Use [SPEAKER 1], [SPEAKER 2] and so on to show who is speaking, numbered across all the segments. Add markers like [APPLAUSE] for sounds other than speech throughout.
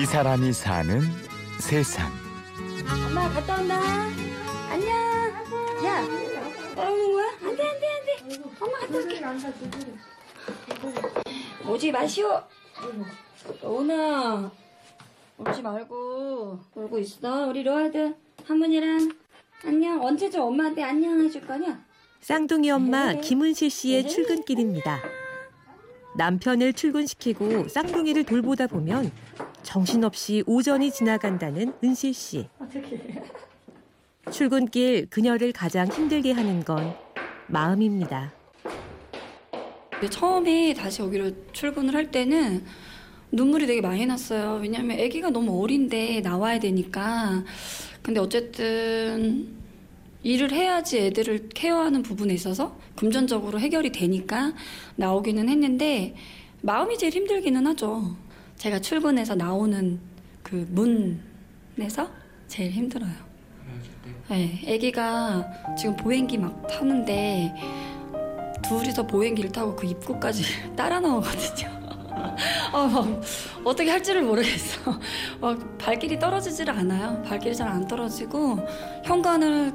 [SPEAKER 1] 이 사람이 사는 세상.
[SPEAKER 2] 엄마 갔다 온다. 안녕. 야, 따라오는 거야? 안 돼 안 돼 안 돼. 엄마 갔다 올게. 오지 마시오. 오나 오지 말고 놀고 있어. 우리 로아드 할머니랑 안녕. 언제쯤 엄마한테 안녕 해줄 거냐?
[SPEAKER 3] 쌍둥이 엄마 김은실 씨의 출근길입니다. 남편을 출근시키고 쌍둥이를 돌보다 보면 정신없이 오전이 지나간다는 은실 씨. 출근길 그녀를 가장 힘들게 하는 건 마음입니다.
[SPEAKER 2] 처음에 다시 여기로 출근을 할 때는 눈물이 되게 많이 났어요. 왜냐면 아기가 너무 어린데 나와야 되니까. 근데 어쨌든 일을 해야지 애들을 케어하는 부분에 있어서 금전적으로 해결이 되니까 나오기는 했는데 마음이 제일 힘들기는 하죠. 제가 출근해서 나오는 그 문에서 제일 힘들어요. 네, 아기가 지금 보행기 막 타는데 둘이서 보행기를 타고 그 입구까지 [LAUGHS] 따라 나오거든요. [LAUGHS] 어, 막 어떻게 할지를 모르겠어. [LAUGHS] 막 발길이 떨어지지를 않아요. 발길이 잘 안 떨어지고 현관을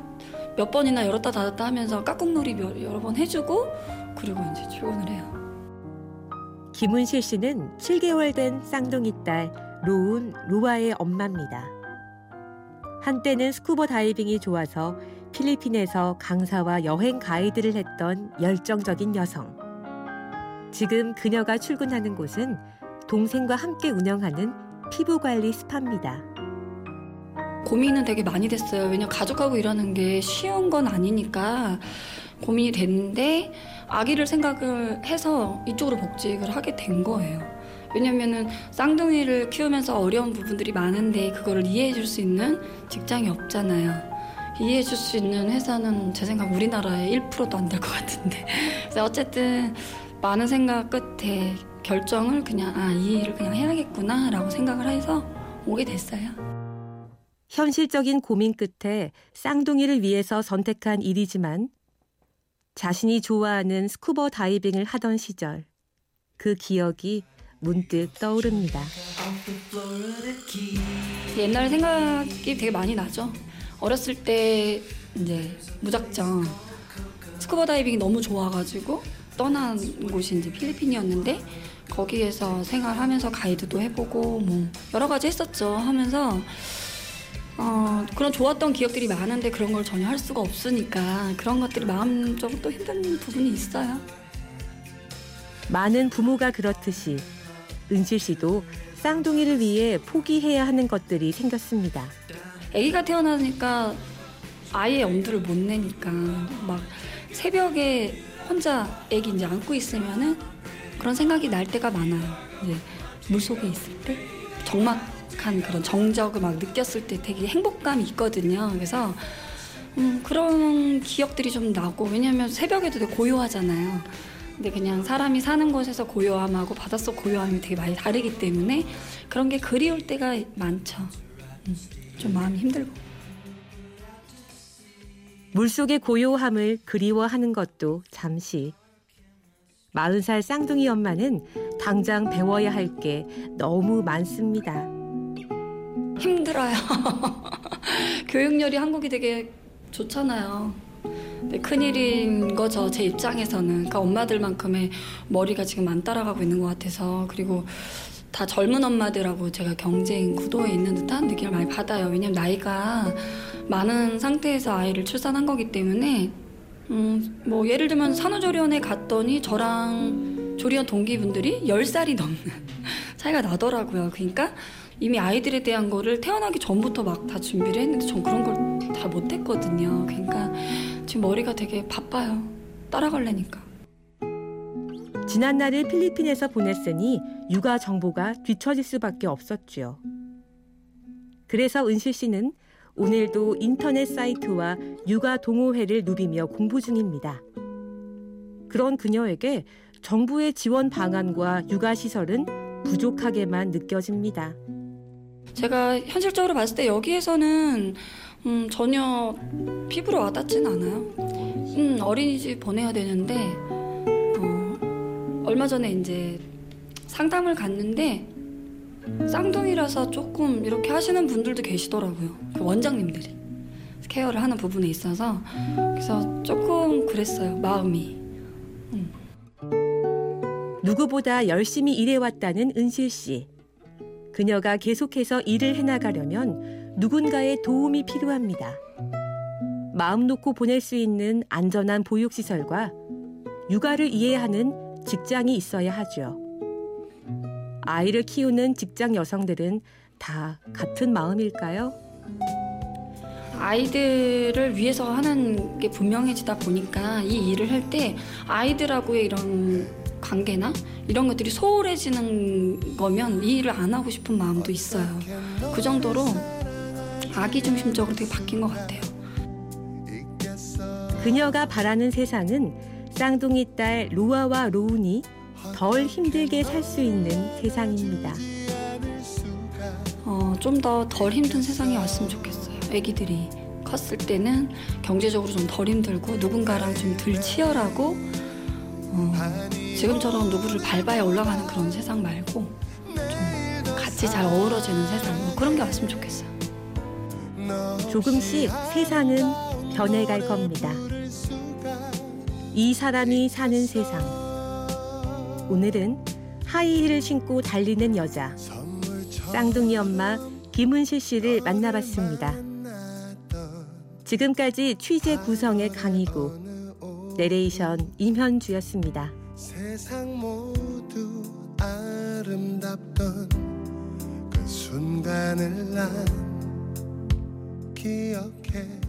[SPEAKER 2] 몇 번이나 열었다 닫았다 하면서 깍꿍놀이 몇- 여러 번 해주고 그리고 이제 출근을 해요.
[SPEAKER 3] 김은실 씨는 7개월 된 쌍둥이 딸 로운 로아의 엄마입니다. 한때는 스쿠버 다이빙이 좋아서 필리핀에서 강사와 여행 가이드를 했던 열정적인 여성. 지금 그녀가 출근하는 곳은 동생과 함께 운영하는 피부관리 스파입니다.
[SPEAKER 2] 고민은 되게 많이 됐어요. 왜냐면 가족하고 일하는 게 쉬운 건 아니니까 고민이 됐는데 아기를 생각을 해서 이쪽으로 복직을 하게 된 거예요. 왜냐면은 쌍둥이를 키우면서 어려운 부분들이 많은데 그거를 이해해 줄 수 있는 직장이 없잖아요. 이해해 줄 수 있는 회사는 제 생각 우리나라에 1%도 안 될 것 같은데. [LAUGHS] 그래서 어쨌든 많은 생각 끝에 결정을 그냥 아, 이 일을 그냥 해야겠구나라고 생각을 해서 오게 됐어요.
[SPEAKER 3] 현실적인 고민 끝에 쌍둥이를 위해서 선택한 일이지만 자신이 좋아하는 스쿠버 다이빙을 하던 시절 그 기억이 문득 떠오릅니다.
[SPEAKER 2] 옛날 생각이 되게 많이 나죠. 어렸을 때 이제 무작정 스쿠버 다이빙이 너무 좋아가지고 떠난 곳이 이제 필리핀이었는데 거기에서 생활하면서 가이드도 해보고 뭐 여러 가지 했었죠. 하면서 어, 그런 좋았던 기억들이 많은데 그런 걸 전혀 할 수가 없으니까 그런 것들이 마음적으로 또 힘든 부분이 있어요.
[SPEAKER 3] 많은 부모가 그렇듯이 은실 씨도 쌍둥이를 위해 포기해야 하는 것들이 생겼습니다.
[SPEAKER 2] 아기가 태어나니까 아예 엄두를 못 내니까 막 새벽에 혼자 아기 이제 안고 있으면은 그런 생각이 날 때가 많아요. 이제 물 속에 있을 때 적막 한 그런 정적을 막 느꼈을 때 되게 행복감이 있거든요. 그래서 음, 그런 기억들이 좀 나고 왜냐면 새벽에도 되게 고요하잖아요. 근데 그냥 사람이 사는 곳에서 고요함하고 바닷속 고요함이 되게 많이 다르기 때문에 그런 게 그리울 때가 많죠. 음, 좀 마음이 힘들고.
[SPEAKER 3] 물속의 고요함을 그리워하는 것도 잠시. 마흔 살 쌍둥이 엄마는 당장 배워야 할 게 너무 많습니다.
[SPEAKER 2] 힘들어요. [LAUGHS] 교육열이 한국이 되게 좋잖아요. 근데 큰일인 거죠, 제 입장에서는. 그러니까 엄마들만큼의 머리가 지금 안 따라가고 있는 것 같아서. 그리고 다 젊은 엄마들하고 제가 경쟁 구도에 있는 듯한 느낌을 많이 받아요. 왜냐면 나이가 많은 상태에서 아이를 출산한 거기 때문에, 음, 뭐, 예를 들면 산후조리원에 갔더니 저랑 조리원 동기분들이 10살이 넘는 [LAUGHS] 차이가 나더라고요. 그러니까 이미 아이들에 대한 거를 태어나기 전부터 막 다 준비를 했는데 전 그런 걸 다 못했거든요. 그러니까 지금 머리가 되게 바빠요. 따라가려니까.
[SPEAKER 3] 지난날을 필리핀에서 보냈으니 육아 정보가 뒤처질 수밖에 없었죠. 그래서 은실 씨는 오늘도 인터넷 사이트와 육아 동호회를 누비며 공부 중입니다. 그런 그녀에게 정부의 지원 방안과 육아 시설은 부족하게만 느껴집니다.
[SPEAKER 2] 제가 현실적으로 봤을 때 여기에서는 음, 전혀 피부로 와닿지는 않아요. 음, 어린이집 보내야 되는데 어, 얼마 전에 이제 상담을 갔는데 쌍둥이라서 조금 이렇게 하시는 분들도 계시더라고요. 그 원장님들이 케어를 하는 부분에 있어서 그래서 조금 그랬어요. 마음이.
[SPEAKER 3] 누구보다 열심히 일해왔다는 은실 씨. 그녀가 계속해서 일을 해나가려면 누군가의 도움이 필요합니다. 마음 놓고 보낼 수 있는 안전한 보육시설과 육아를 이해하는 직장이 있어야 하죠. 아이를 키우는 직장 여성들은 다 같은 마음일까요?
[SPEAKER 2] 아이들을 위해서 하는 게 분명해지다 보니까 이 일을 할 때 아이들하고의 이런 관계나 이런 것들이 소홀해지는 거면 이 일을 안 하고 싶은 마음도 있어요. 그 정도로 아기 중심적으로 되게 바뀐 것 같아요.
[SPEAKER 3] 그녀가 바라는 세상은 쌍둥이 딸 로아와 로운이 덜 힘들게 살 수 있는 세상입니다.
[SPEAKER 2] 어, 좀 더 덜 힘든 세상이 왔으면 좋겠어요. 아기들이 컸을 때는 경제적으로 좀 덜 힘들고 누군가랑 좀 덜 치열하고 어, 지금처럼 누구를 밟아야 올라가는 그런 세상 말고 좀 같이 잘 어우러지는 세상 뭐 그런 게 왔으면 좋겠어요.
[SPEAKER 3] 조금씩 세상은 변해갈 겁니다. 이 사람이 사는 세상. 오늘은 하이힐을 신고 달리는 여자. 쌍둥이 엄마 김은실 씨를 만나봤습니다. 지금까지 취재 구성의 강희구, 내레이션 임현주였습니다.
[SPEAKER 4] 세상 모두 아름답던 그 순간을 난 기억해